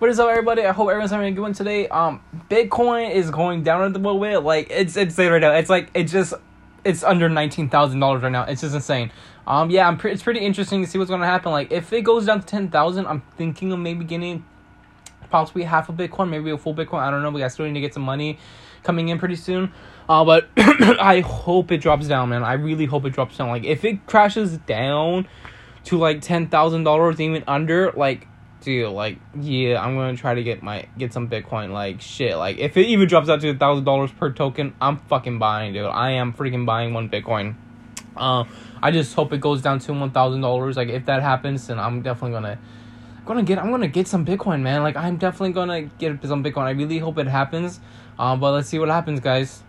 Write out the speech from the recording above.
What is up, everybody? I hope everyone's having a good one today. Um, Bitcoin is going down at the moment. Like it's there right now. It's like it's just it's under nineteen thousand dollars right now. It's just insane. Um, yeah, I'm pre- it's pretty interesting to see what's gonna happen. Like if it goes down to ten thousand, I'm thinking of maybe getting possibly half a Bitcoin, maybe a full Bitcoin. I don't know. We got still need to get some money coming in pretty soon. Uh, but I hope it drops down, man. I really hope it drops down. Like if it crashes down to like ten thousand dollars, even under, like dude, like yeah, I'm gonna try to get my get some Bitcoin. Like shit, like if it even drops out to a thousand dollars per token, I'm fucking buying, dude. I am freaking buying one Bitcoin. Uh, I just hope it goes down to one thousand dollars. Like if that happens, then I'm definitely gonna gonna get I'm gonna get some Bitcoin, man. Like I'm definitely gonna get some Bitcoin. I really hope it happens. Um, but let's see what happens, guys.